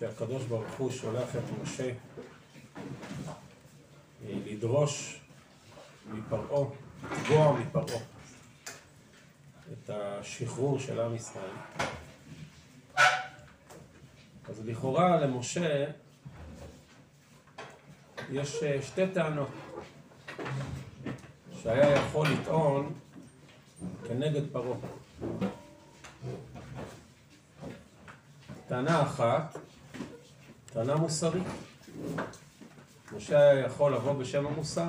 שהקדוש ברוך הוא שולח את משה אה, לדרוש מפרעה, לתבוע מפרעה את השחרור של עם ישראל. אז לכאורה למשה יש אה, שתי טענות שהיה יכול לטעון כנגד פרעה. טענה אחת, טענה מוסרית. משה היה יכול לבוא בשם המוסר.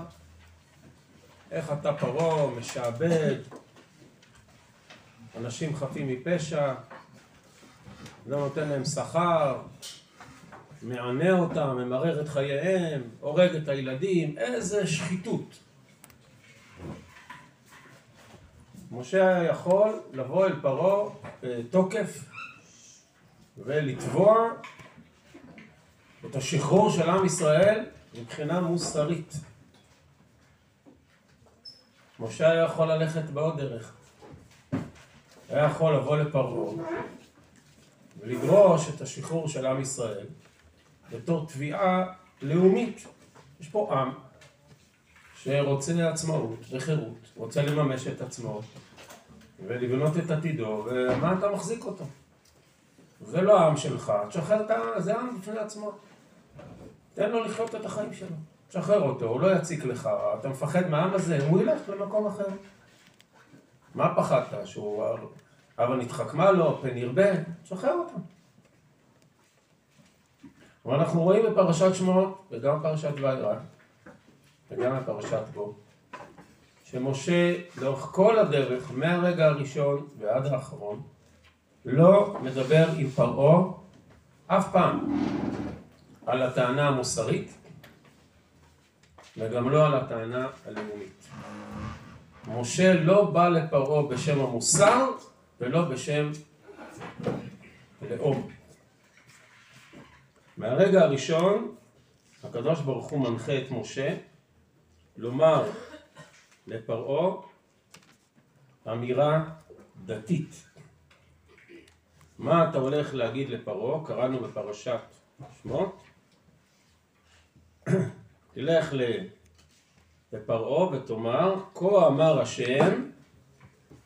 איך אתה פרעה משעבד אנשים חפים מפשע, לא נותן להם שכר, מענה אותם, ממרר את חייהם, הורג את הילדים, איזה שחיתות. משה היה יכול לבוא אל פרעה בתוקף ולתבוע את השחרור של עם ישראל מבחינה מוסרית. משה היה יכול ללכת בעוד דרך. היה יכול לבוא לפרעה ולדרוש את השחרור של עם ישראל בתור תביעה לאומית. יש פה עם שרוצה עצמאות וחירות, רוצה לממש את עצמו ולבנות את עתידו, ומה אתה מחזיק אותו? זה לא העם שלך, תשחרר את העם, זה עם בפני עצמו. תן לו לחיות את החיים שלו. תשחרר אותו, הוא לא יציק לך, אתה מפחד מהעם הזה, הוא ילך למקום אחר. מה פחדת? שהוא... אבא נתחכמה לו, פן ירבה? תשחרר אותו. ואנחנו רואים בפרשת שמות, וגם בפרשת וירא, וגם בפרשת בו, שמשה לאורך כל הדרך, מהרגע הראשון ועד האחרון, לא מדבר עם פרעה אף פעם על הטענה המוסרית וגם לא על הטענה הלאומית. משה לא בא לפרעה בשם המוסר ולא בשם לאום. מהרגע הראשון הקדוש ברוך הוא מנחה את משה לומר לפרעה אמירה דתית. מה אתה הולך להגיד לפרעה? קראנו בפרשת שמות. תלך לפרעה ותאמר, כה אמר השם,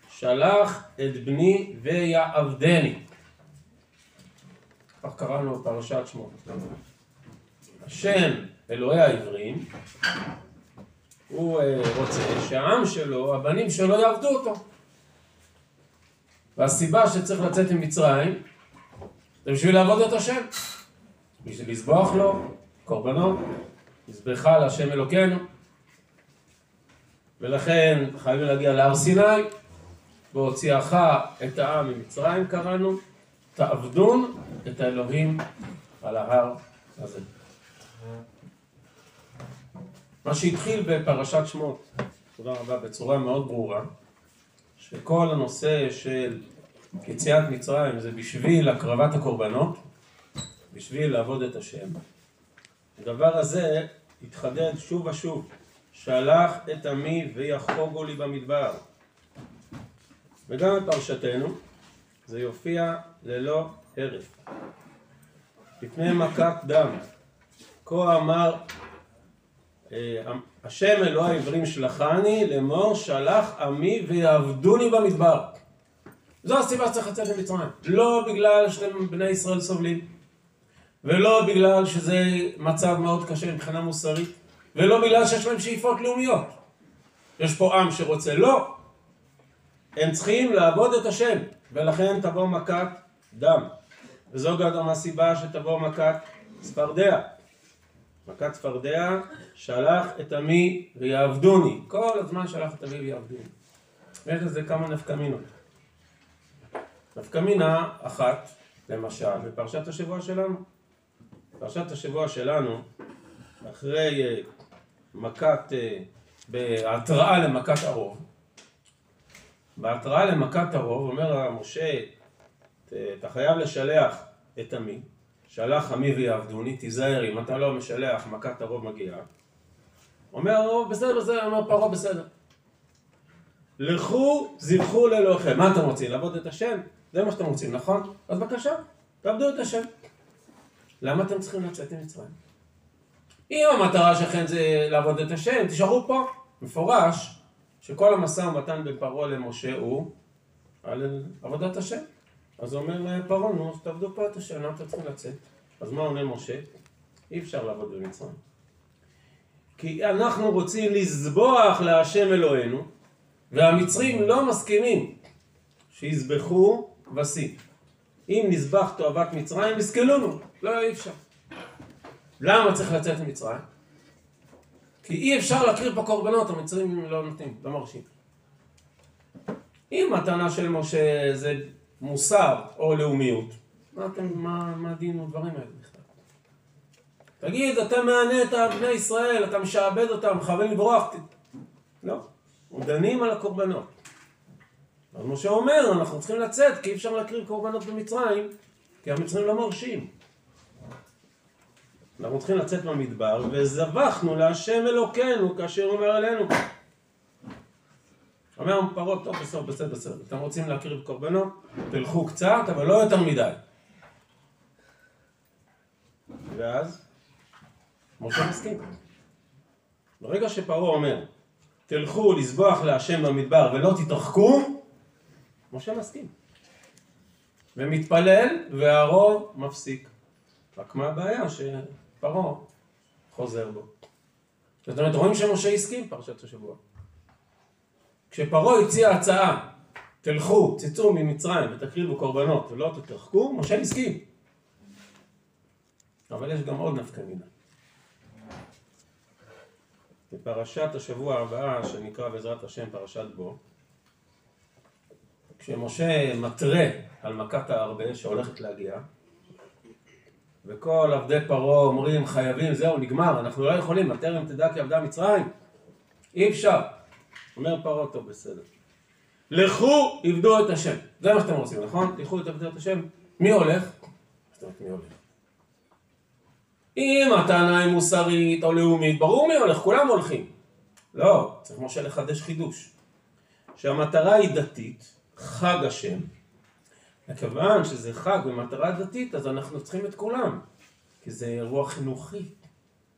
שלח את בני ויעבדני. כך קראנו בפרשת שמות. השם, אלוהי העברים, הוא אה, רוצה שהעם שלו, הבנים שלו יעבדו אותו. והסיבה שצריך לצאת ממצרים זה בשביל לעבוד את השם. בשביל לזבוח לו קורבנות, לזבחה להשם אלוקינו. ולכן חייבים להגיע להר סיני, והוציאך את העם ממצרים קראנו, תעבדון את האלוהים על ההר הזה. מה שהתחיל בפרשת שמות, תודה רבה, בצורה מאוד ברורה, שכל הנושא של יציאת מצרים זה בשביל הקרבת הקורבנות, בשביל לעבוד את השם. הדבר הזה התחדד שוב ושוב, שלח את עמי ויחוגו לי במדבר. וגם בפרשתנו זה יופיע ללא הרף. לפני מכת דם, כה אמר אה, השם אלוהי העברים שלחני לאמור שלח עמי ויעבדוני במדבר. זו הסיבה שצריך לצאת ממצרים. לא בגלל שאתם בני ישראל סובלים, ולא בגלל שזה מצב מאוד קשה מבחינה מוסרית, ולא בגלל שיש להם שאיפות לאומיות. יש פה עם שרוצה, לא. הם צריכים לעבוד את השם, ולכן תבוא מכת דם. וזו גם הסיבה שתבוא מכת צפרדע. מכת צפרדע, שלח את עמי ויעבדוני. כל הזמן שלח את עמי ויעבדוני. יש לזה כמה נפקמינות. נפקמינה אחת, למשל, בפרשת השבוע שלנו. פרשת השבוע שלנו, אחרי אה, מכת, אה, בהתראה למכת הרוב, בהתראה למכת הרוב, אומר משה, אתה חייב לשלח את עמי, שלח עמי ויעבדוני, תיזהר אם אתה לא משלח, מכת הרוב מגיעה. אומר הרוב, בסדר, בסדר, אומר פרעה, בסדר. לכו, זבחו לאלוהיכם. מה אתם רוצים? לעבוד את השם? זה מה שאתם רוצים, נכון? אז בבקשה, תעבדו את השם. למה אתם צריכים לצאת ממצרים? אם המטרה שלכם זה לעבוד את השם, תישארו פה. מפורש שכל המשא ומתן בין פרעה למשה הוא על עבודת השם. אז הוא אומר לפרעה, נו, אז תעבדו פה את השם, למה אתם צריכים לצאת? אז מה עונה משה? אי אפשר לעבוד במצרים. כי אנחנו רוצים לזבוח להשם אלוהינו, והמצרים לא מסכימים שיזבחו כבשים. אם נזבח תועבת מצרים, יסכלונו. לא, אי אפשר. למה צריך לצאת ממצרים? כי אי אפשר להקריב פה קורבנות, המצרים לא נותנים, לא מרשים. אם הטענה של משה זה מוסר או לאומיות, מה, אתם, מה, מה הדין ודברים האלה בכלל? תגיד, אתה מענה את בני ישראל, אתה משעבד אותם, מכוון לברוח. לא, דנים על הקורבנות. אז משה אומר, אנחנו צריכים לצאת, כי אי אפשר להקריב קורבנות במצרים, כי המצרים לא מרשים. אנחנו צריכים לצאת מהמדבר, וזבחנו להשם אלוקינו כאשר אומר עלינו. אומר פרעה, טוב, בסוף, בסדר, בסדר. אתם רוצים להקריב קורבנות? תלכו קצת, אבל לא יותר מדי. ואז, משה מסכים. ברגע שפרעה אומר, תלכו לזבוח להשם במדבר ולא תתרחקו, משה מסכים. ומתפלל, והרוב מפסיק. רק מה הבעיה? שפרעה חוזר בו. זאת אומרת, רואים שמשה הסכים פרשת השבוע. כשפרעה הציע הצעה, תלכו, צאו ממצרים ותקריבו קורבנות ולא תתרחקו, משה הסכים. אבל יש גם עוד נפקא מינה. בפרשת השבוע הבאה, שנקרא בעזרת השם פרשת בו, כשמשה מתרה על מכת הארבה שהולכת להגיע, וכל עבדי פרעה אומרים חייבים, זהו, נגמר, אנחנו לא יכולים, הטרם תדע כי עבדה מצרים, אי אפשר. אומר פרעה, טוב, בסדר. לכו, עבדו את השם. זה מה שאתם רוצים, נכון? לכו, עבדו את השם. מי הולך? זאת אומרת, מי הולך? אם הטענה היא מוסרית או לאומית, ברור מי הולך, כולם הולכים. לא, צריך משה לחדש חידוש. שהמטרה היא דתית, חג השם. מכיוון שזה חג במטרה דתית, אז אנחנו צריכים את כולם. כי זה אירוע חינוכי,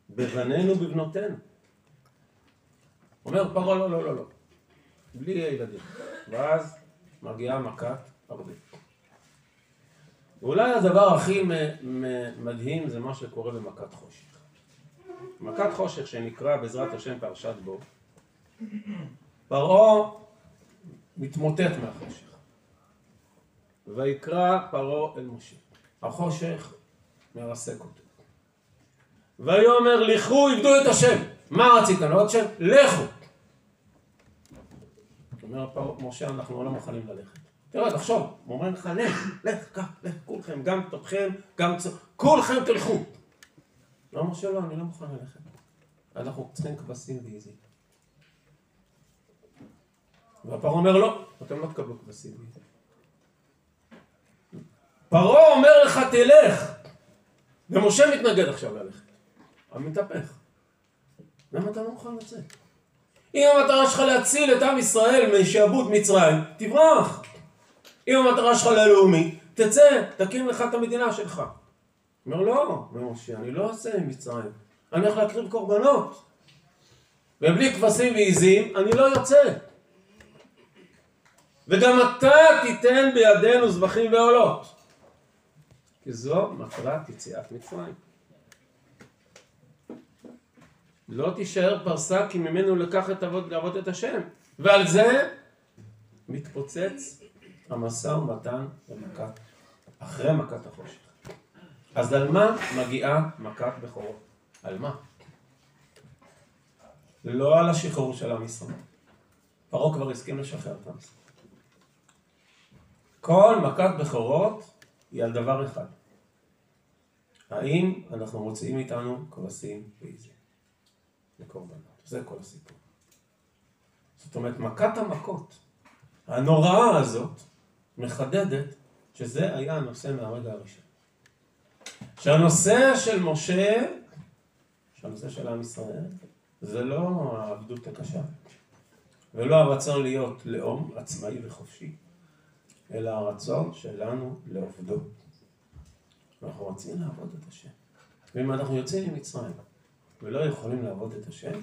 בבנינו ובבנותינו. אומר פרעה, לא, לא, לא, לא. בלי הילדים. ואז מגיעה מכת הרבה. ואולי הדבר הכי מדהים זה מה שקורה במכת חושך. מכת חושך שנקרא בעזרת השם פרשת בו, פרעה מתמוטט מהחושך. ויקרא פרעה אל משה. החושך מרסק אותו. ויאמר לכו עבדו את השם. מה רציתם? לא השם? לכו. אומר פרעה, משה אנחנו לא מוכנים ללכת. תראה, תחשוב, הוא אומר לך, לך, לך, קח, לך, כולכם, גם תותכם, גם צ... כולכם תלכו. לא, משה, לא, אני לא מוכן ללכת. אנחנו צריכים כבשים ועיזים. והפרעה אומר, לא, אתם לא תקבלו כבשים. פרעה אומר לך, תלך. ומשה מתנגד עכשיו ללכת. אבל מתהפך. למה אתה לא מוכן לצאת? אם המטרה שלך להציל את עם ישראל משעבוד מצרים, תברח. אם המטרה שלך ללאומי, תצא, תקים לך את המדינה שלך. אומר, לא, משה, אני לא עושה עם מצרים, אני הולך להקריב קורבנות. ובלי כבשים ועיזים, אני לא יוצא. וגם אתה תיתן בידינו זבחים ועולות. כי זו מטרת יציאת מצרים. לא תישאר פרסה כי ממנו לקח את אבות לעבוד את השם. ועל זה מתפוצץ המשא ומתן במכת, אחרי מכת החושך. אז על מה מגיעה מכת בכורות? על מה? לא על השחרור של עם ישראל. פרעה כבר הסכים לשחרר את עם ישראל. כל מכת בכורות היא על דבר אחד. האם אנחנו מוציאים איתנו כבשים ועיזים לקורבנות? זה כל הסיפור. זאת אומרת, מכת המכות, הנוראה הזאת, מחדדת שזה היה הנושא מהרגע הראשון. שהנושא של משה, שהנושא של עם ישראל, זה לא העבדות הקשה, ולא הרצון להיות לאום עצמאי וחופשי, אלא הרצון שלנו לעובדו. אנחנו רוצים לעבוד את השם. ואם אנחנו יוצאים ממצרים ולא יכולים לעבוד את השם,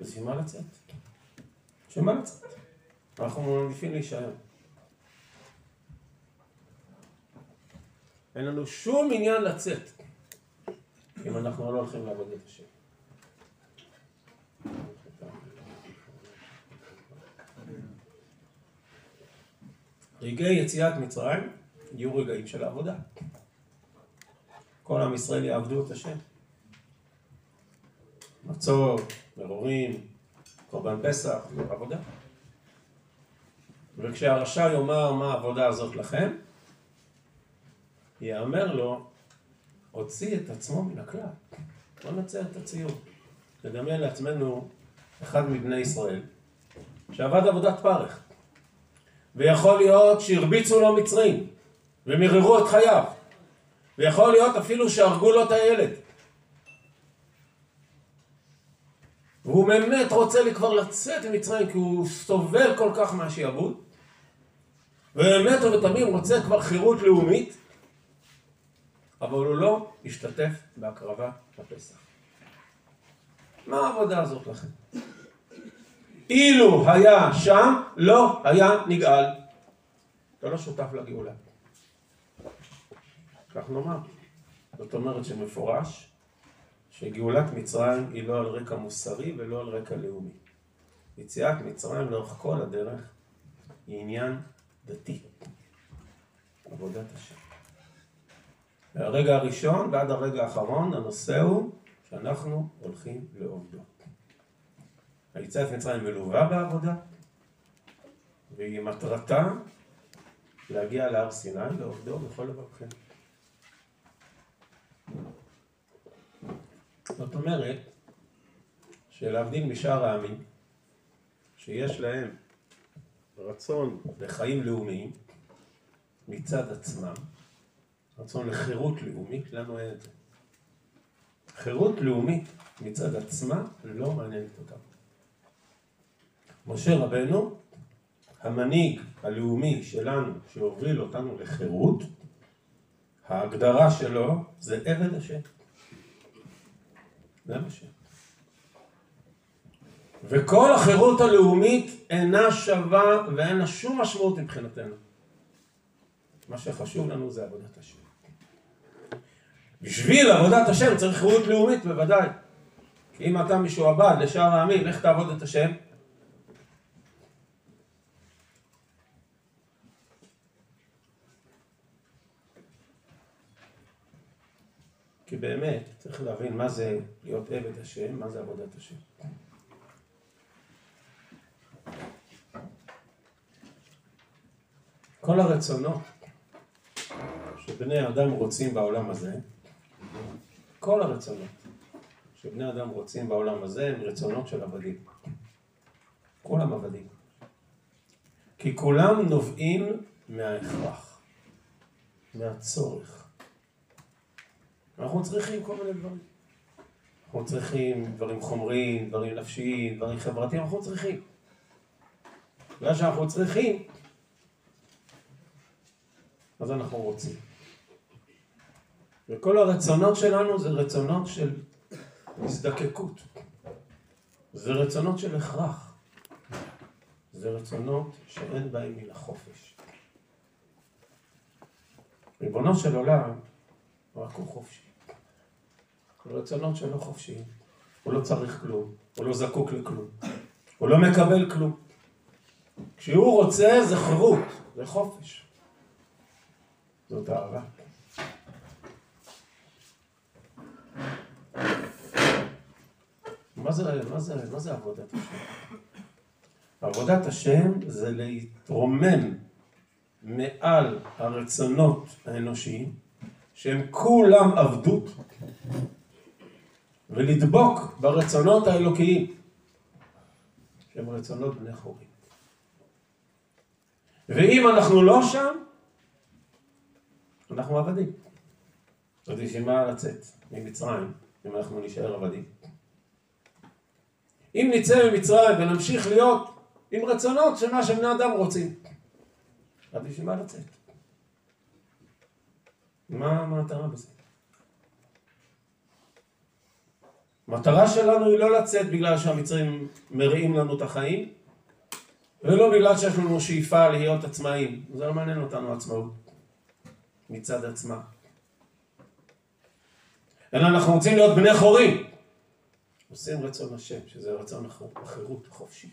בשביל מה לצאת? בשביל לצאת? אנחנו מעדיפים להישאר. אין לנו שום עניין לצאת אם אנחנו לא הולכים לעבוד את השם. רגעי יציאת מצרים יהיו רגעים של עבודה. כל עם ישראל יעבדו את השם. מצות, מרורים, קורבן פסח, עבודה. וכשהרשע יאמר מה העבודה הזאת לכם, יאמר לו, הוציא את עצמו מן הכלל. בוא נצייר את הציור. נדמיין לעצמנו אחד מבני ישראל, שעבד עבודת פרך. ויכול להיות שהרביצו לו מצרים, ומיררו את חייו. ויכול להיות אפילו שהרגו לו את הילד. והוא באמת רוצה לי כבר לצאת ממצרים כי הוא סובל כל כך מהשיעבוד. ובאמת ובתמים רוצה כבר חירות לאומית, אבל הוא לא השתתף בהקרבה בפסח. מה העבודה הזאת לכם? אילו היה שם, לא היה נגאל. אתה לא שותף לגאולה. כך נאמר. זאת אומרת שמפורש שגאולת מצרים היא לא על רקע מוסרי ולא על רקע לאומי. יציאת מצרים לאורך כל הדרך היא עניין דתי. עבודת השם. מהרגע הראשון ועד הרגע האחרון הנושא הוא שאנחנו הולכים לעובדו. היציאת מצרים מלווה בעבודה והיא מטרתה להגיע להר סיני לעובדו בכל דרככם. זאת אומרת שלהבדיל משאר העמים שיש להם רצון לחיים לאומיים מצד עצמם, רצון לחירות לאומית, לנו אין את זה. חירות לאומית מצד עצמה לא מעניינת אותם. משה רבנו, המנהיג הלאומי שלנו שהוביל אותנו לחירות, ההגדרה שלו זה עבד השם. זה מה ש... וכל החירות הלאומית אינה שווה ואין לה שום משמעות מבחינתנו. מה שחשוב לנו זה עבודת השם. בשביל עבודת השם צריך חירות לאומית בוודאי. כי אם אתה משועבד לשאר העמים, איך תעבוד את השם? כי באמת צריך להבין מה זה להיות עבד השם, מה זה עבודת השם. כל הרצונות שבני אדם רוצים בעולם הזה, כל הרצונות שבני אדם רוצים בעולם הזה הם רצונות של עבדים. כולם עבדים. כי כולם נובעים מההכרח, מהצורך. אנחנו צריכים כל מיני דברים. אנחנו צריכים דברים חומריים, דברים נפשיים, דברים חברתיים, אנחנו צריכים. בגלל שאנחנו צריכים, אז אנחנו רוצים. וכל הרצונות שלנו זה רצונות של הזדקקות. זה רצונות של הכרח. זה רצונות שאין בהם מן החופש. ריבונו של עולם, רק הוא חופשי. רצונות שלו חופשיים. הוא לא צריך כלום, הוא לא זקוק לכלום, הוא לא מקבל כלום. כשהוא רוצה זה חירות, זה חופש. זאת אהבה. מה זה, מה זה, מה זה עבודת השם? עבודת השם זה להתרומם מעל הרצונות האנושיים, שהם כולם עבדות, ולדבוק ברצונות האלוקיים, שהם רצונות בני חורים. ואם אנחנו לא שם, אנחנו עבדים. אז בשביל מה לצאת ממצרים, אם אנחנו נשאר עבדים? אם נצא ממצרים ונמשיך להיות עם רצונות של מה שבני אדם רוצים, אז בשביל מה לצאת? מה המטרה בזה? המטרה שלנו היא לא לצאת בגלל שהמצרים מריעים לנו את החיים, ולא בגלל שיש לנו שאיפה להיות עצמאים. זה לא מעניין אותנו עצמאות מצד עצמה. אלא אנחנו רוצים להיות בני חורים. עושים רצון השם, שזה רצון החירות, חופשי.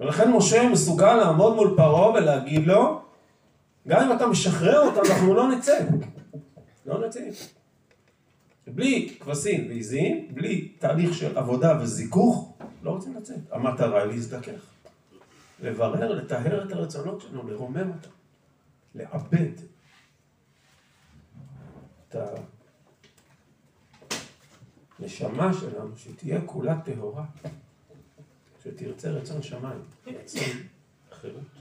ולכן משה מסוגל לעמוד מול פרעה ולהגיד לו, גם אם אתה משחרר אותם, אנחנו לא נצא. לא נצא. בלי כבשים ועיזים, בלי תהליך של עבודה וזיכוך, לא רוצים לצאת. המטרה היא להזדכך. לברר, לטהר את הרצונות שלנו, לרומם אותם, לעבד את הנשמה שלנו, שתהיה כולה טהורה, שתרצה רצון שמיים, רצון חירות.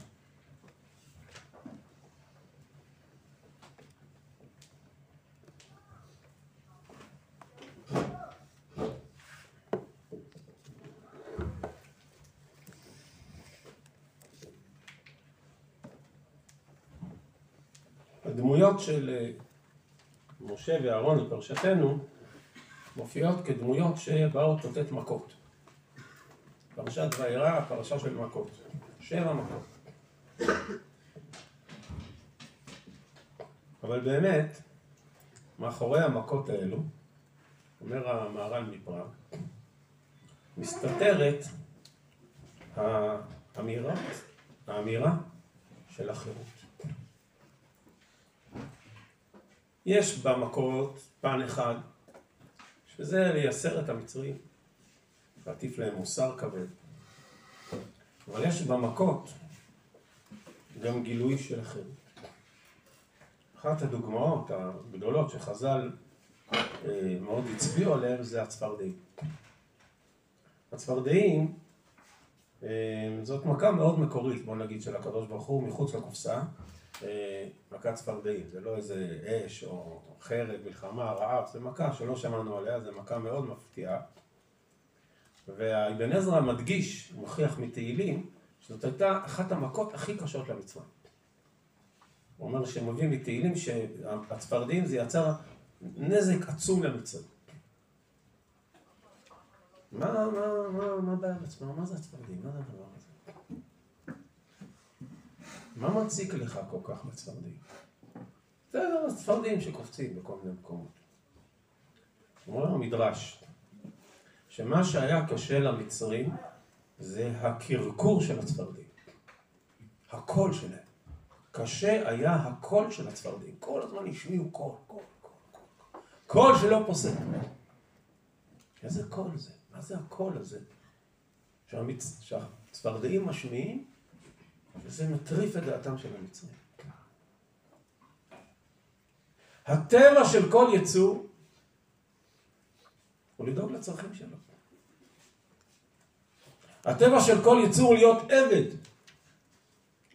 הדמויות של אה, משה ואהרון בפרשתנו מופיעות כדמויות שבאות לתת מכות. פרשת וירא, פרשה של מכות. שבע מכות. אבל באמת, מאחורי המכות האלו, אומר המהר"ל מפראג, מסתתרת האמירה, האמירה של החירות. יש במכות פן אחד, שזה לייסר את המצרים, להטיף להם מוסר כבד. אבל יש במכות גם גילוי של החירות. אחת הדוגמאות הגדולות שחז"ל אה, מאוד הצביעו עליהם זה הצפרדעים. הצפרדעים אה, זאת מכה מאוד מקורית, בוא נגיד, של הקדוש ברוך הוא מחוץ לקופסה. אה, מכת צפרדעים, זה לא איזה אש או חרב, מלחמה, רעב, זה מכה שלא שמענו עליה, זה מכה מאוד מפתיעה. והאבן עזרא מדגיש, מוכיח מתהילים, שזאת הייתה אחת המכות הכי קשות למצרים. הוא אומר שהם מביאים מתהילים שהצפרדעים זה יצר נזק עצום למצרים. מה, מה, מה, מה הבעיה בצפרדעים? מה זה הצפרדעים? מה זה הדבר הזה? מה מציק לך כל כך בצפרדעים? בסדר, צפרדעים שקופצים בכל מיני מקומות. אומר המדרש, שמה שהיה קשה למצרים זה הקרקור של הצפרדעים. הקול שלהם. קשה היה הקול של הצפרדעים. כל הזמן השמיעו קול, קול, קול, קול. קול שלא פוסק. איזה קול זה? מה זה הקול הזה? שהצפרדעים משמיעים וזה מטריף את דעתם של המצרים. הטבע של כל יצור הוא לדאוג לצרכים שלו. הטבע של כל יצור הוא להיות עבד,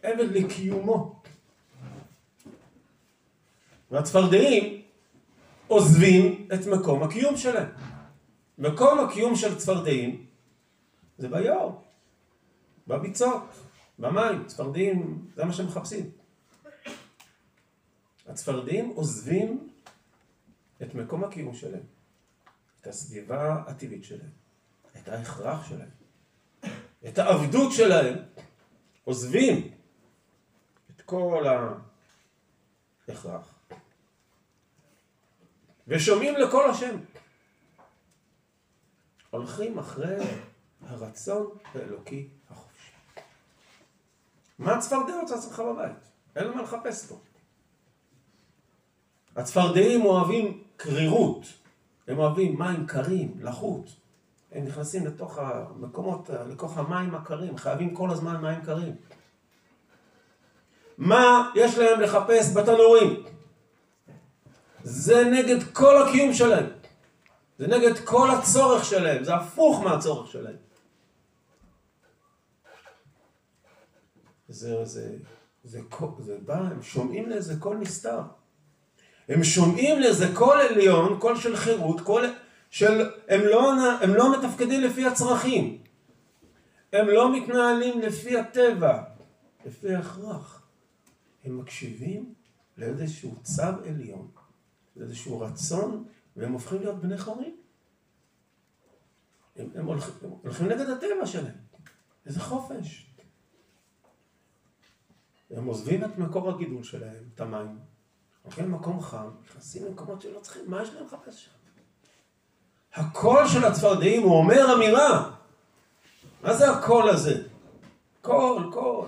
עבד לקיומו. והצפרדעים עוזבים את מקום הקיום שלהם. מקום הקיום של צפרדעים זה ביעור, בביצות. במים, צפרדעים, זה מה שהם מחפשים. הצפרדעים עוזבים את מקום הקיום שלהם, את הסביבה הטבעית שלהם, את ההכרח שלהם, את העבדות שלהם, עוזבים את כל ההכרח, ושומעים לקול השם. הולכים אחרי הרצון האלוקי. מה הצפרדע רוצה אצלך בבית? אין לו מה לחפש פה. הצפרדעים אוהבים קרירות, הם אוהבים מים קרים, לחות. הם נכנסים לתוך המקומות, לתוך המים הקרים, חייבים כל הזמן מים קרים. מה יש להם לחפש בתנורים? זה נגד כל הקיום שלהם. זה נגד כל הצורך שלהם, זה הפוך מהצורך שלהם. זה, זה, זה, זה בא, הם שומעים לאיזה קול נסתר. הם שומעים לאיזה קול עליון, קול של חירות, קול של... הם לא, הם לא מתפקדים לפי הצרכים. הם לא מתנהלים לפי הטבע, לפי ההכרח. הם מקשיבים לאיזשהו צו עליון, לאיזשהו רצון, והם הופכים להיות בני חורים. הם, הם, הולכים, הם הולכים נגד הטבע שלהם. איזה חופש. הם עוזבים את מקור הגידול שלהם, את המים, הולכים למקום חם, נכנסים למקומות שלא צריכים, מה יש להם לחפש שם? הקול של הצפרדעים הוא אומר אמירה. מה זה הקול הזה? קול, קול.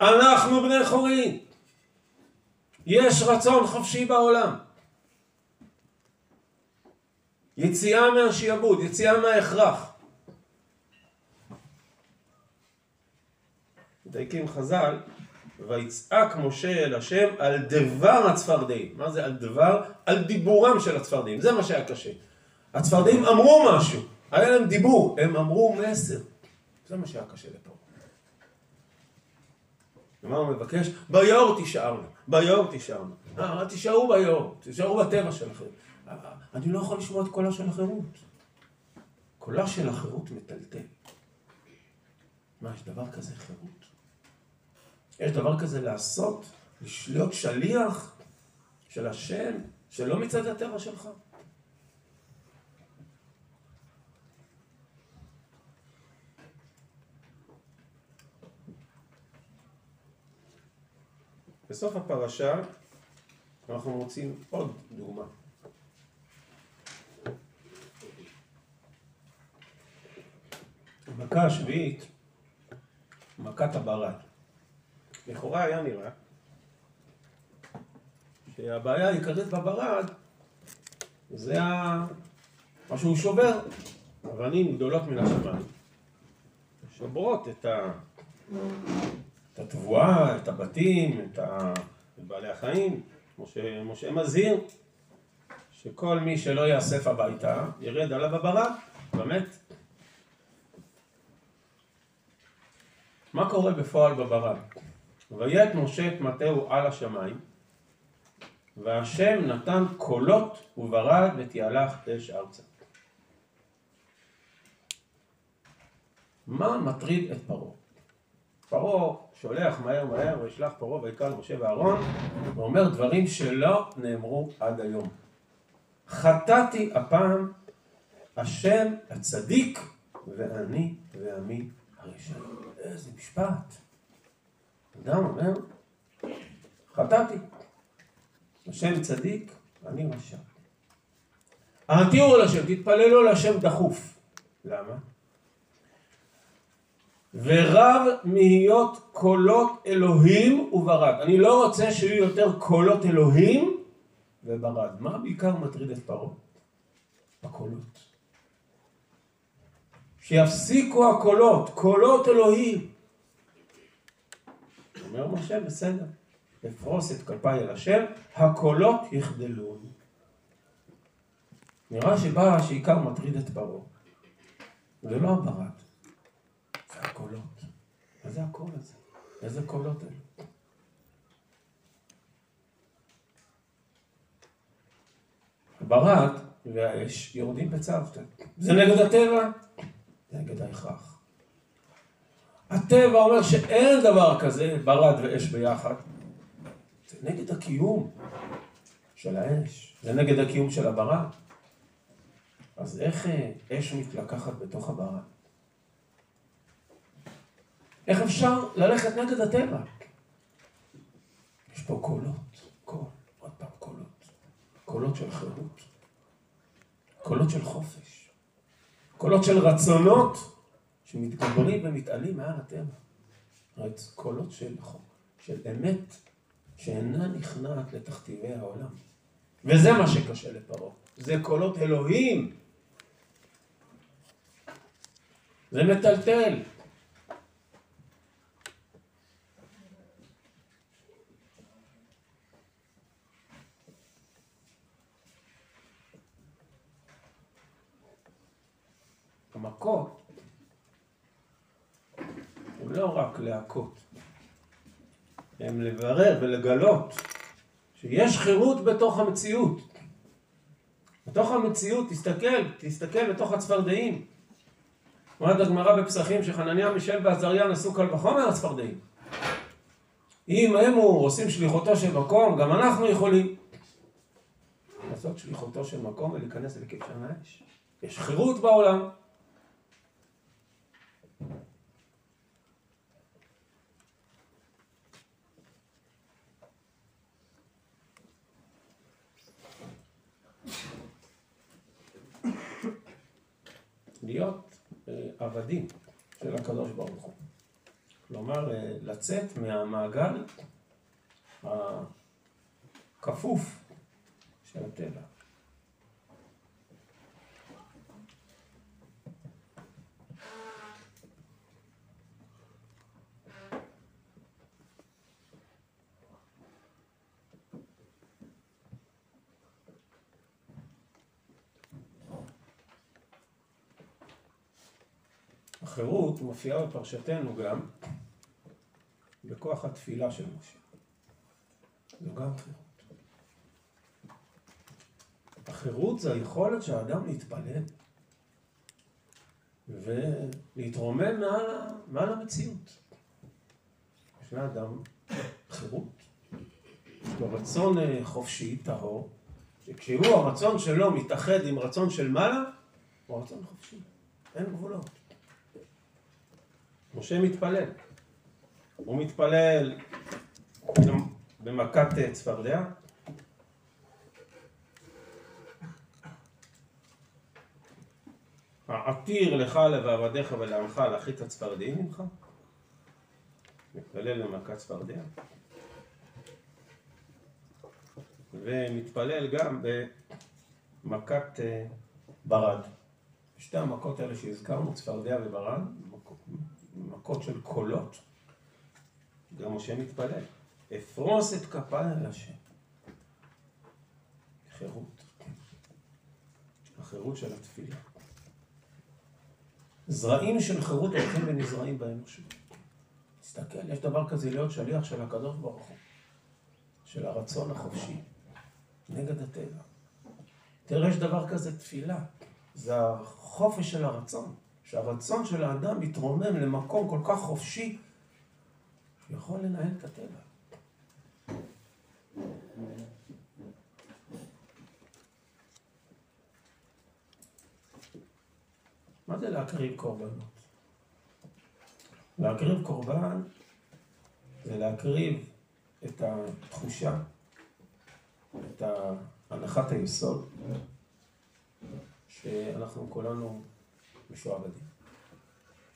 אנחנו בני חורים. יש רצון חופשי בעולם. יציאה מהשיעבוד, יציאה מההכרח. מדייקים חז"ל, ויצעק משה אל השם על דבר הצפרדעים. מה זה על דבר? על דיבורם של הצפרדעים. זה מה שהיה קשה. הצפרדעים אמרו משהו, היה להם דיבור, הם אמרו מסר. זה מה שהיה קשה לפה. ומה הוא מבקש? ביאור תישארנו, ביאור תישארנו. אה, תישארו ביאור, תישארו בטבע שלכם. אני לא יכול לשמוע את קולה של החירות. קולה של החירות מטלטל. מה, יש דבר כזה חירות? יש דבר כזה לעשות? להיות שליח של השם, שלא מצד הטבע שלך? בסוף הפרשה אנחנו מוצאים עוד דוגמה. המכה השביעית, מכת הברד. לכאורה היה נראה שהבעיה העיקרית בברד זה מה שהוא שובר, אבנים גדולות מן השמיים. שוברות את, ה... את התבואה, את הבתים, את, ה... את בעלי החיים. משה, משה מזהיר שכל מי שלא יאסף הביתה ירד עליו הברד, באמת. מה קורה בפועל בברד? ויית משה את מטהו על השמיים, והשם נתן קולות וברד ותיהלך אש ארצה. מה מטריד את פרעה? פרעה שולח מהר מהר וישלח פרעה ויקרא למשה ואהרון ואומר דברים שלא נאמרו עד היום. חטאתי הפעם השם הצדיק ואני ועמי הראשון. איזה משפט. אדם אומר, חטאתי. השם צדיק, אני רשע. העתירו לשם, תתפללו לשם דחוף. למה? ורב מהיות קולות אלוהים וברד. אני לא רוצה שיהיו יותר קולות אלוהים וברד. מה בעיקר מטריד את פרעה? הקולות. שיפסיקו הקולות, קולות אלוהים. אומר משה, בסדר, אפרוס את כפיי אל השם, הקולות יחדלון. נראה שבא שעיקר מטריד את פרעה. זה לא הברד, זה הקולות. מה זה הקול הזה? איזה קולות אלה? הברד והאש יורדים בצוותא. זה נגד הטבע, נגד ההכרח. הטבע אומר שאין דבר כזה ברד ואש ביחד. זה נגד הקיום של האש, זה נגד הקיום של הברד. אז איך אה, אש מתלקחת בתוך הברד? איך אפשר ללכת נגד הטבע? יש פה קולות, קול, עוד פעם קולות. קולות של חירות, קולות של חופש, קולות של רצונות שמתגברים ומתעלים מעל הטבע. את קולות של, של אמת שאינה נכנעת לתכתיבי העולם. וזה מה שקשה לפרעה. זה קולות אלוהים. זה מטלטל. המכות לא רק להכות, הם לברר ולגלות שיש חירות בתוך המציאות. בתוך המציאות, תסתכל, תסתכל בתוך הצפרדעים. אומרת הגמרא בפסחים שחנניה, מישל ועזריה נשאו קל וחומר הצפרדעים. אם הם עושים שליחותו של מקום, גם אנחנו יכולים לעשות שליחותו של מקום ולהיכנס לקשר האש. יש חירות בעולם. להיות אה, עבדים של הקדוש ברוך הוא. כלומר, אה, לצאת מהמעגל הכפוף של הטבע. החירות מופיעה בפרשתנו גם בכוח התפילה של משה. זו גם חירות. החירות זה היכולת של האדם להתפלל ולהתרומם מעל, מעל המציאות. יש לאדם חירות, יש לו רצון אה, חופשי, טהור, שכשהוא הרצון שלו מתאחד עם רצון של מעלה, הוא רצון חופשי, אין גבולות. משה מתפלל. הוא מתפלל במכת צפרדע. העתיר לך ולעבדיך ולעמך להחית הצפרדעים ממך. מתפלל במכת צפרדע. ומתפלל גם במכת אה, ברד. שתי המכות האלה שהזכרנו, צפרדע וברד, מכות של קולות. גם משה מתפלל. אפרוס את כפיי על השם. חירות. החירות של התפילה. זרעים של חירות הולכים ונזרעים באנושות. תסתכל, יש דבר כזה להיות שליח של הקדוש ברוך הוא, של הרצון החופשי, נגד הטבע. תראה, יש דבר כזה תפילה, זה החופש של הרצון. שהרצון של האדם מתרומם למקום כל כך חופשי, שיכול לנהל את הטבע. מה זה להקריב קורבנות? להקריב קורבן זה להקריב את התחושה, את הנחת היסוד, שאנחנו כולנו משועבדים,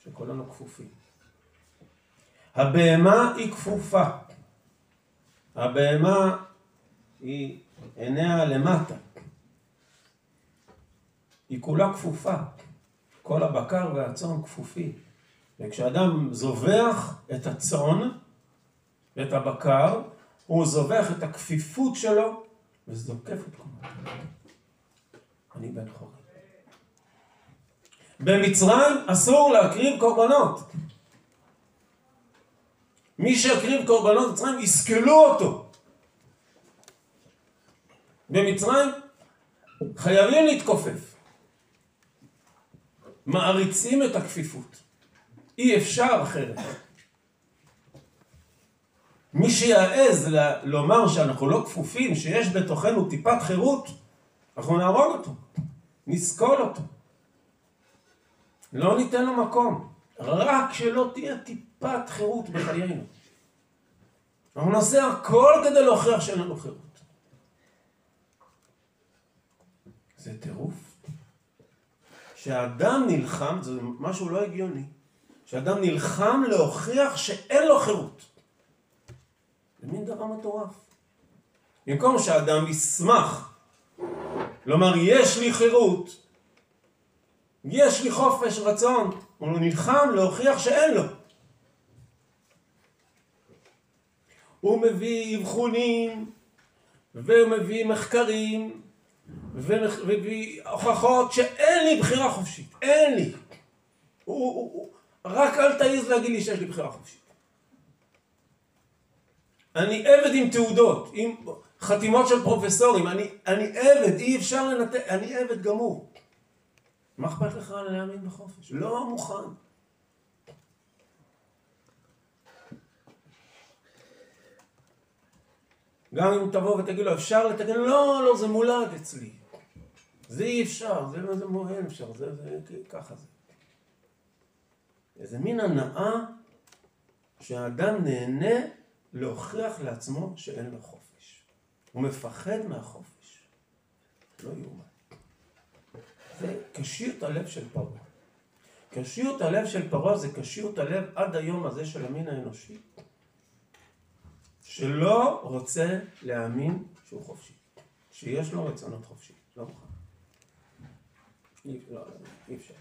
שכולנו כפופים. הבהמה היא כפופה. הבהמה היא עיניה למטה. היא כולה כפופה. כל הבקר והצאן כפופים. וכשאדם זובח את הצאן ואת הבקר, הוא זובח את הכפיפות שלו וזוקף את קומתו. אני בן חורין. במצרים אסור להקריב קורבנות. מי שיקריב קורבנות במצרים יסכלו אותו. במצרים חייבים להתכופף. מעריצים את הכפיפות. אי אפשר אחרת. מי שיעז לומר שאנחנו לא כפופים, שיש בתוכנו טיפת חירות, אנחנו נהרוג אותו, נסקול אותו. לא ניתן לו מקום, רק שלא תהיה טיפת חירות בחיינו. אנחנו נעשה הכל כדי להוכיח שאין לנו חירות. זה טירוף. כשאדם נלחם, זה משהו לא הגיוני, כשאדם נלחם להוכיח שאין לו חירות. זה מין דבר מטורף. במקום שאדם ישמח, לומר יש לי חירות, יש לי חופש רצון, הוא נלחם להוכיח שאין לו. הוא מביא אבחונים, והוא מביא מחקרים, ומביא הוכחות שאין לי בחירה חופשית, אין לי. הוא, הוא, הוא, רק אל תעיז להגיד לי שיש לי בחירה חופשית. אני עבד עם תעודות, עם חתימות של פרופסורים, אני, אני עבד, אי אפשר לנתק, אני עבד גמור. מה אכפת לך להאמין בחופש? לא מוכן. גם אם תבוא ותגיד לו, אפשר לתקן? לא, לא, זה מולד אצלי. זה אי אפשר, זה לא, זה אין אפשר, זה, זה, ככה זה. איזה מין הנאה שהאדם נהנה להוכיח לעצמו שאין לו חופש. הוא מפחד מהחופש. לא יאומן. זה קשיות הלב של פרעה. קשיות הלב של פרעה זה קשיות הלב עד היום הזה של המין האנושי, שלא רוצה להאמין שהוא חופשי, שיש לו רצונות חופשי, לא מוכן. אי, לא, אי אפשר.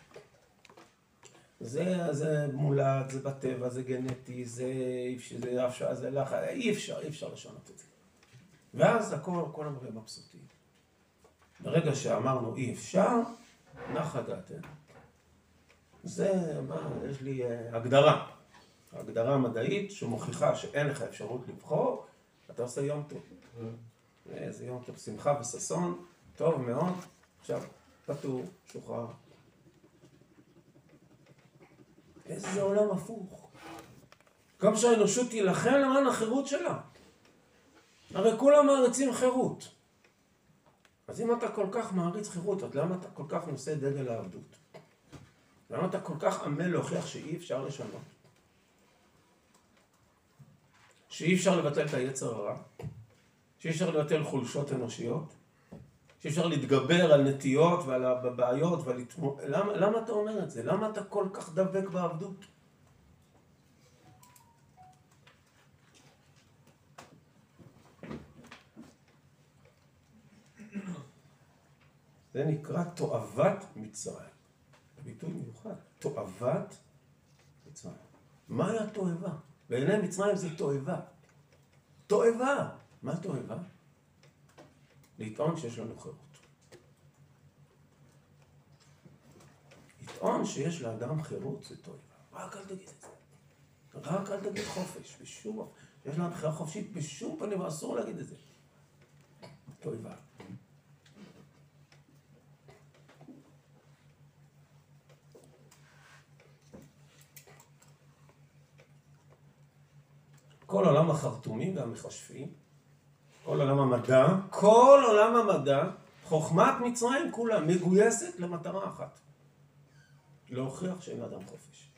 זה, זה מולד, זה בטבע, זה גנטי, זה זה אפשר, זה לחץ, אי אפשר, אי אפשר לשנות את זה. ואז הכל, כל המראה מבסוטים. ברגע שאמרנו אי אפשר, נחה דעתנו. זה, מה, יש לי uh, הגדרה. הגדרה מדעית שמוכיחה שאין לך אפשרות לבחור, אתה עושה יום טוב. איזה יום טוב, שמחה וששון, טוב מאוד, עכשיו פטור, שוחרר. איזה עולם הפוך. גם שהאנושות תילחם למען החירות שלה. הרי כולם מעריצים חירות. אז אם אתה כל כך מעריץ חירות, אז למה אתה כל כך נושא דגל העבדות? למה אתה כל כך עמל להוכיח שאי אפשר לשנות? שאי אפשר לבטל את היצר הרע? שאי אפשר לבטל חולשות אנושיות? שאי אפשר להתגבר על נטיות ועל הבעיות ועל... למה, למה אתה אומר את זה? למה אתה כל כך דבק בעבדות? זה נקרא תועבת מצרים. ביטוי מיוחד. תועבת מצרים. מהי התועבה? בעיני מצרים זה תועבה. תועבה. מה תועבה? לטעון שיש לנו חירות. לטעון שיש לאדם חירות זה תועבה. רק אל תגיד את זה. רק אל תגיד חופש, בשום. יש לנו בחירה חופשית, בשום פנים אסור להגיד את זה. תועבה. כל עולם החרטומים והמכשפים, כל עולם המדע, כל עולם המדע, חוכמת מצרים כולה מגויסת למטרה אחת, להוכיח שאין לאדם חופש.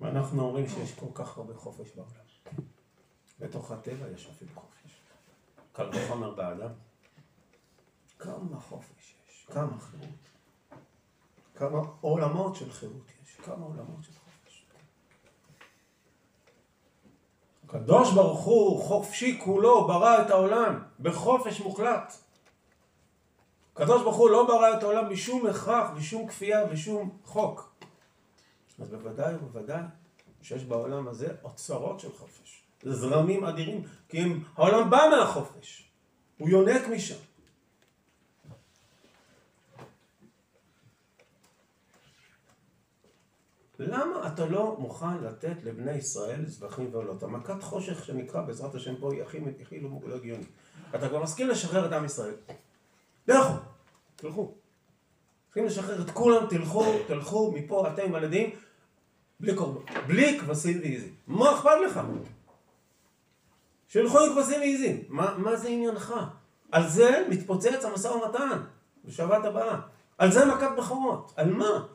ואנחנו אומרים שיש כל כך הרבה חופש בעולם. בתוך הטבע יש אפילו חופש. קל וחומר באדם. כמה חופש יש, כמה חירות, כמה עולמות של חירות יש, כמה עולמות של חופש. הקדוש ברוך הוא חופשי כולו ברא את העולם בחופש מוחלט. הקדוש ברוך הוא לא ברא את העולם בשום הכרח, בשום כפייה, בשום חוק. אז בוודאי ובוודאי שיש בעולם הזה אוצרות של חופש. זרמים אדירים, כי אם העולם בא מהחופש, הוא יונק משם. למה אתה לא מוכן לתת לבני ישראל זבחים ועולות? המכת חושך שנקרא בעזרת השם פה היא הכי, הכי לא, לא הגיונית. אתה כבר מסכים לשחרר את עם ישראל. לכו, תלכו. מסכים לשחרר את כולם, תלכו, תלכו מפה, אתם ילדים, בלי קורבן, בלי כבשים ועיזים. מה אכפת לך? שילכו עם כבשים ועיזים. מה, מה זה עניינך? על זה מתפוצץ המשא ומתן בשבת הבאה. על זה מכת בכורות. על מה?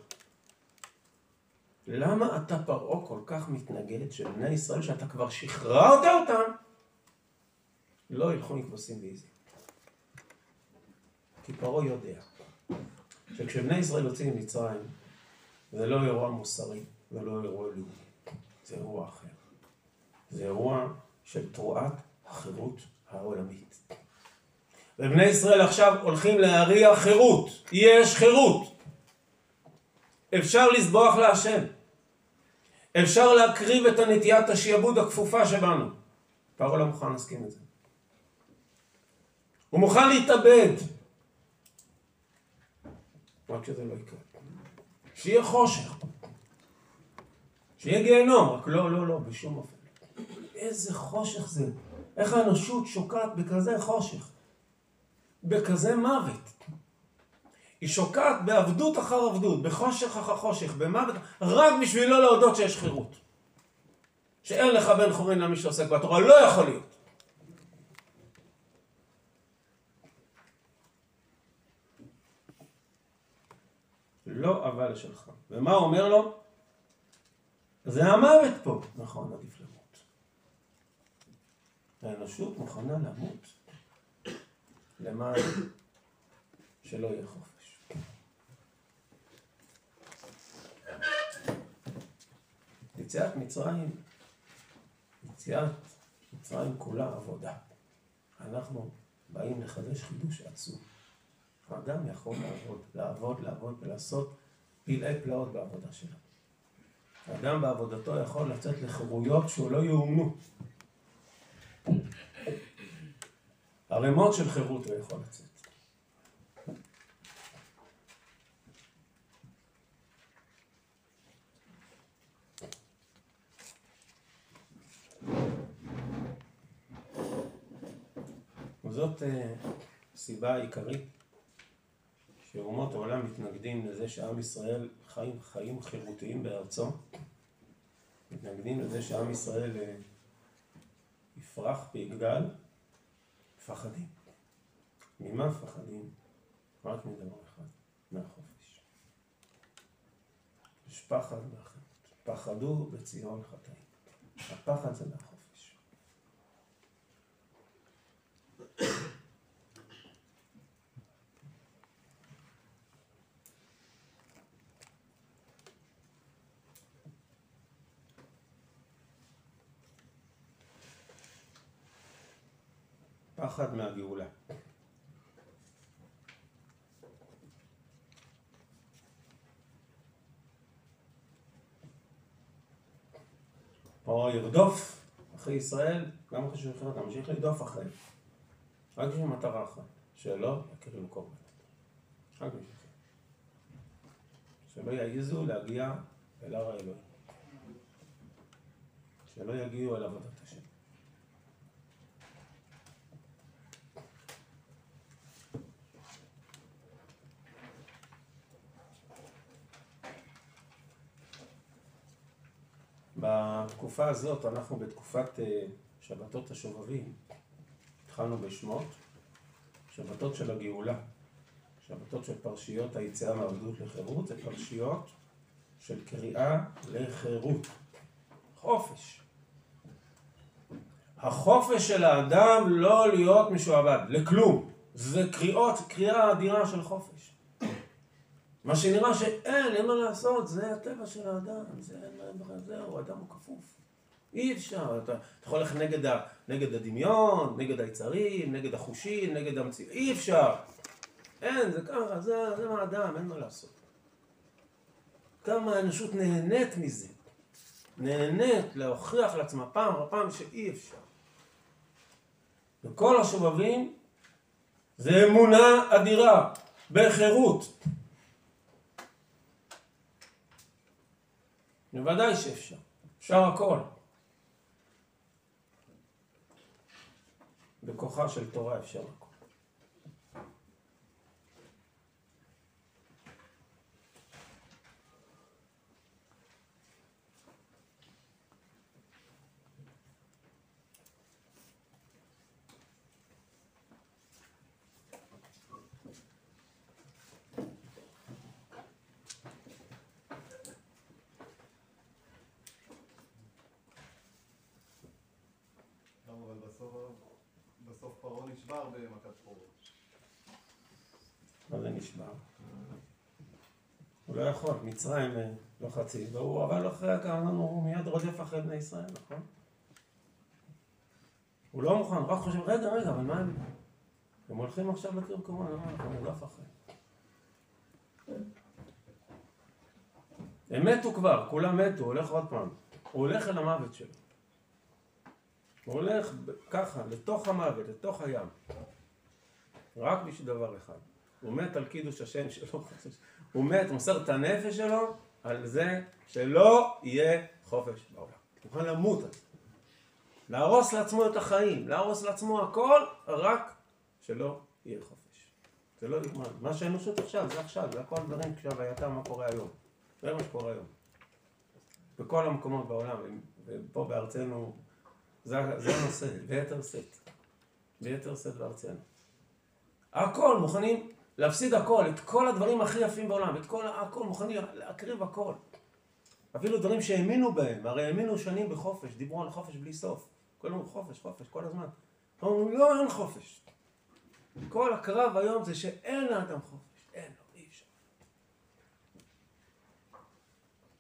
למה אתה פרעה כל כך מתנגד שבני ישראל שאתה כבר שחררת אותם לא ילכו עם כבשים ועיזים? כי פרעה יודע שכשבני ישראל יוצאים ממצרים זה לא אירוע מוסרי, זה לא אירוע לאומי, זה אירוע אחר. זה אירוע של תרועת החירות העולמית. ובני ישראל עכשיו הולכים להריע חירות, יש חירות. אפשר לסבוח להשם. אפשר להקריב את הנטיית השיעבוד הכפופה שבנו. פרעה לא מוכן להסכים את זה. הוא מוכן להתאבד. רק שזה לא יקרה. שיהיה חושך. שיהיה גיהנום, רק לא, לא, לא, בשום אופן. איזה חושך זה. איך האנושות שוקעת בכזה חושך. בכזה מוות. היא שוקעת בעבדות אחר עבדות, בחושך אחר חושך, במוות, רק בשביל לא להודות שיש חירות. שאין לך בן חורין למי שעוסק בתורה, לא יכול להיות. לא אבל שלך. ומה הוא אומר לו? זה המוות פה. נכון, עדיף למות. האנושות מוכנה למות למען שלא יהיה חופש. יציאת מצרים, יציאת מצרים כולה עבודה. אנחנו באים לחדש חידוש עצום. האדם יכול לעבוד, לעבוד, לעבוד ולעשות פלאי פלאות בעבודה שלו. האדם בעבודתו יכול לצאת לחירויות שהוא לא יאומנו. ערימות של חירות הוא יכול לצאת. וזאת אה, סיבה עיקרית שאומות העולם מתנגדים לזה שעם ישראל חיים חיים חירותיים בארצו, מתנגדים לזה שעם ישראל אה, יפרח ויגדל, מפחדים. ממה מפחדים? רק מדבר אחד, מהחופש. יש פחד מהחירות. פחדו בציון חטאים. הפחד זה מהחופש. פחד מהגאולה. או ירדוף אחרי ישראל, גם אחרי שהוא יחד, תמשיך לרדוף אחריהם. רק בשביל מטרה אחת, שלא יכירו קורבן. רק בשביל זה. שלא יעיזו להגיע אל הר האלוהים. שלא יגיעו אל עבודת השם. בתקופה הזאת, אנחנו בתקופת אה, שבתות השובבים, התחלנו בשמות, שבתות של הגאולה, שבתות של פרשיות היציאה מעבדות לחירות, זה פרשיות של קריאה לחירות, חופש. החופש של האדם לא להיות משועבד, לכלום. זה קריאות, קריאה אדירה של חופש. מה שנראה שאין, אין מה לעשות, זה הטבע של האדם, זה אין להם בכלל, זהו, האדם הוא כפוף. אי אפשר, אתה, אתה יכול ללכת נגד, ה, נגד הדמיון, נגד היצרים, נגד החושים, נגד המציאות, אי אפשר. אין, זה ככה, זה, זה האדם, אין מה לעשות. כמה האנושות נהנית מזה, נהנית להוכיח לעצמה פעם אחר פעם שאי אפשר. וכל השובבים זה אמונה אדירה, בחירות. בוודאי שאפשר, אפשר הכל. בכוחה של תורה אפשר במכת חורף. מה זה נשבר? הוא לא יכול, מצרים אה, לא חצי, והוא אבל אחרי הכוונה, הוא מיד רודף אחרי בני ישראל, נכון? הוא לא מוכן, רק חושב, רגע, רגע, אבל מה הם... הם הולכים עכשיו לקיר קומון, אנחנו נרדף אחרי. הם מתו כבר, כולם מתו, הוא הולך עוד פעם. הוא הולך אל המוות שלו. הוא הולך ככה, לתוך המוות, לתוך הים. רק בשביל דבר אחד. הוא מת על קידוש השם שלו. הוא מת, מוסר את הנפש שלו על זה שלא יהיה חופש בעולם. הוא מוכן למות על זה. להרוס לעצמו את החיים, להרוס לעצמו הכל, רק שלא יהיה חופש. זה לא יגמר. מה שהאנושות עכשיו, זה עכשיו, זה הכל דברים עכשיו, הייתה מה קורה היום. זה מה שקורה היום. בכל המקומות בעולם, ופה בארצנו, זה, זה הנושא, ביתר שאת. ביתר שאת בארצנו. הכל, מוכנים להפסיד הכל, את כל הדברים הכי יפים בעולם, את כל הכל, מוכנים להקריב הכל. אפילו דברים שהאמינו בהם, הרי האמינו שנים בחופש, דיברו על חופש בלי סוף. כל הזמן חופש, חופש, כל הזמן. אומרים, לא, אין חופש. כל הקרב היום זה שאין לאדם חופש. אין לו, אי אפשר.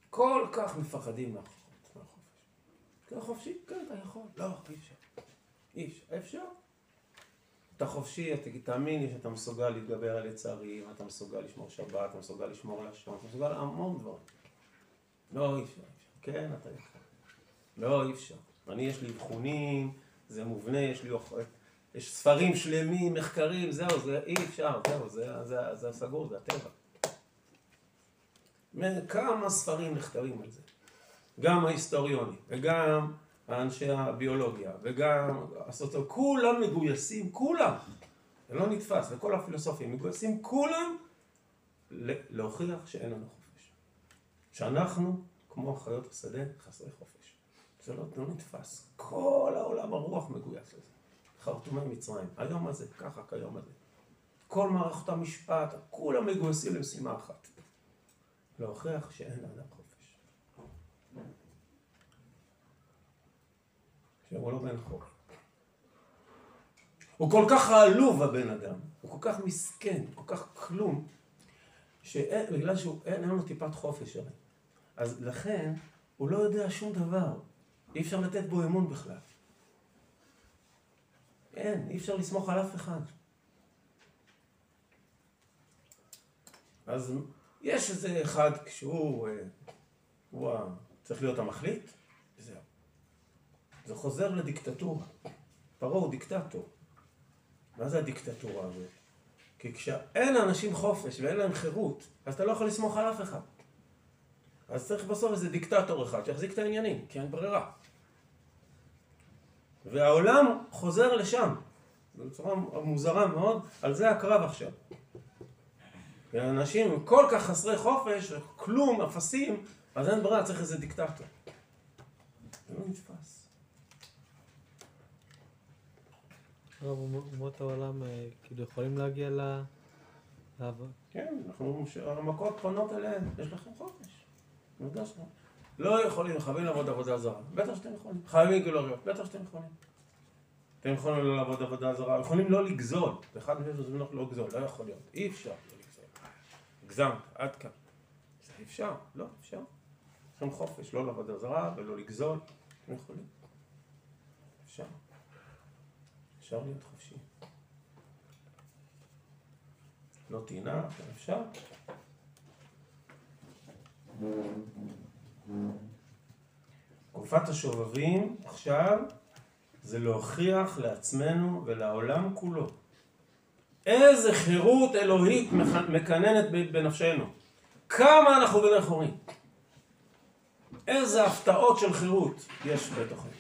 כל כך מפחדים מהחופש. אתה חופשי? כן, אתה יכול. לא, אי אפשר. אי אפשר. אפשר. אתה חופשי, תאמין לי שאתה מסוגל להתגבר על יצרים, אתה מסוגל לשמור שבת, אתה מסוגל לשמור לשון, אתה מסוגל המון דברים. לא, אי אפשר. כן, אתה יכול. לא, אי אפשר. אני, יש לי אבחונים, זה מובנה, יש לי... יש ספרים שלמים, מחקרים, זהו, זה אי אפשר, זהו, זה, זה, זה הסגור, זה הטבע. כמה ספרים נכתבים על זה. גם ההיסטוריונים, וגם האנשי הביולוגיה, וגם הסוציו... כולם מגויסים, כולם. זה לא נתפס, וכל הפילוסופים מגויסים, כולם להוכיח שאין לנו חופש. שאנחנו, כמו חיות השדה, חסרי חופש. זה לא, לא נתפס. כל העולם הרוח מגויס לזה. חרטומי מצרים, היום הזה, ככה כיום הזה. כל מערכת המשפט, כולם מגויסים למשימה אחת. להוכיח שאין לאדם חופש. שהוא לא בן חור. הוא כל כך העלוב הבן אדם, הוא כל כך מסכן, כל כך כלום, שבגלל שאין לנו טיפת חופש הרי. אז לכן הוא לא יודע שום דבר, אי אפשר לתת בו אמון בכלל. אין, אי אפשר לסמוך על אף אחד. אז יש איזה אחד כשהוא אה, הוא צריך להיות המחליט. זה חוזר לדיקטטורה. פרעה הוא דיקטטור. מה זה הדיקטטורה הזאת? כי כשאין לאנשים חופש ואין להם חירות, אז אתה לא יכול לסמוך על אף אחד. אז צריך בסוף איזה דיקטטור אחד שיחזיק את העניינים, כי אין ברירה. והעולם חוזר לשם, בצורה מוזרה מאוד, על זה הקרב עכשיו. אנשים כל כך חסרי חופש, כלום, אפסים, אז אין ברירה, צריך איזה דיקטטור. זה לא נתפס. רוב אומות העולם אה, כאילו יכולים להגיע ל... כן, אנחנו, המכות פונות אליהם, יש לכם חופש. לא יכולים, חייבים לעבוד עבודה זרה. בטח שאתם יכולים. חייבים גילוריות, בטח שאתם יכולים. אתם יכולים לא לעבוד עבודה זרה, יכולים לא לגזול. אחד מהם זה לא לגזול, לא יכול להיות. אי אפשר לא לגזול. הגזמת, עד כאן. זה אפשר, לא, אפשר. יש לכם חופש, לא לעבודה זרה ולא לגזול. אתם יכולים. אפשר. אפשר להיות חופשי. לא טינה, אפשר. תקופת השובבים עכשיו זה להוכיח לעצמנו ולעולם כולו איזה חירות אלוהית מקננת בנפשנו. כמה אנחנו בני חורים. איזה הפתעות של חירות יש בתוכנו.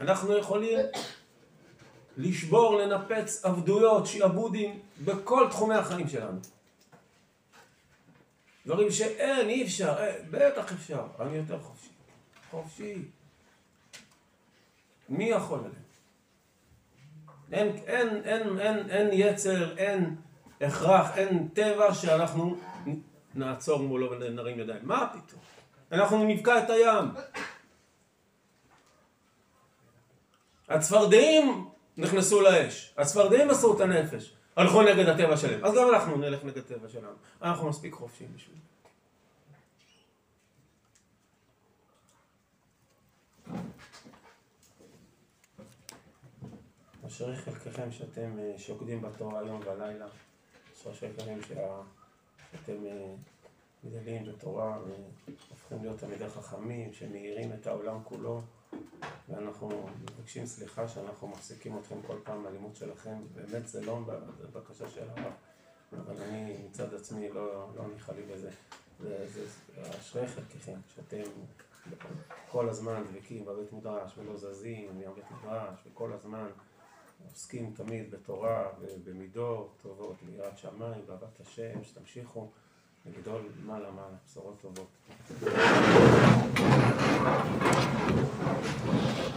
אנחנו יכולים לשבור, לנפץ עבדויות, שיעבודים בכל תחומי החיים שלנו. דברים שאין, אי אפשר, אין, אה, בטח אפשר, אני יותר חופשי. חופשי. מי יכול עליהם? אין, אין, אין, אין, אין יצר, אין הכרח, אין טבע שאנחנו נעצור מולו ונרים ידיים. מה פתאום? אנחנו נבקע את הים. הצפרדעים נכנסו לאש, הצפרדעים מסרו את הנפש. הלכו נגד הטבע שלהם. אז גם אנחנו נלך נגד הטבע שלנו. אנחנו מספיק חופשיים בשביל זה. אשרי חלקכם שאתם אה, שוקדים בתורה היום והלילה. אשרי חלקכם שאתם אה, גדלים בתורה והופכים להיות תלמידי חכמים שמאירים את העולם כולו. ואנחנו מבקשים סליחה שאנחנו מחזיקים אתכם כל פעם בלימוד שלכם, באמת זה לא בקשה של הרב, אבל אני מצד עצמי לא, לא ניחא בזה. זה, זה אשרי חלקכם, שאתם כל הזמן דבקים בבית מדרש ולא זזים מהבית מדרש וכל הזמן עוסקים תמיד בתורה ובמידות טובות, ביראת שמיים, באהבת השם, שתמשיכו לגדול מעלה מעלה, בשורות טובות. あっ。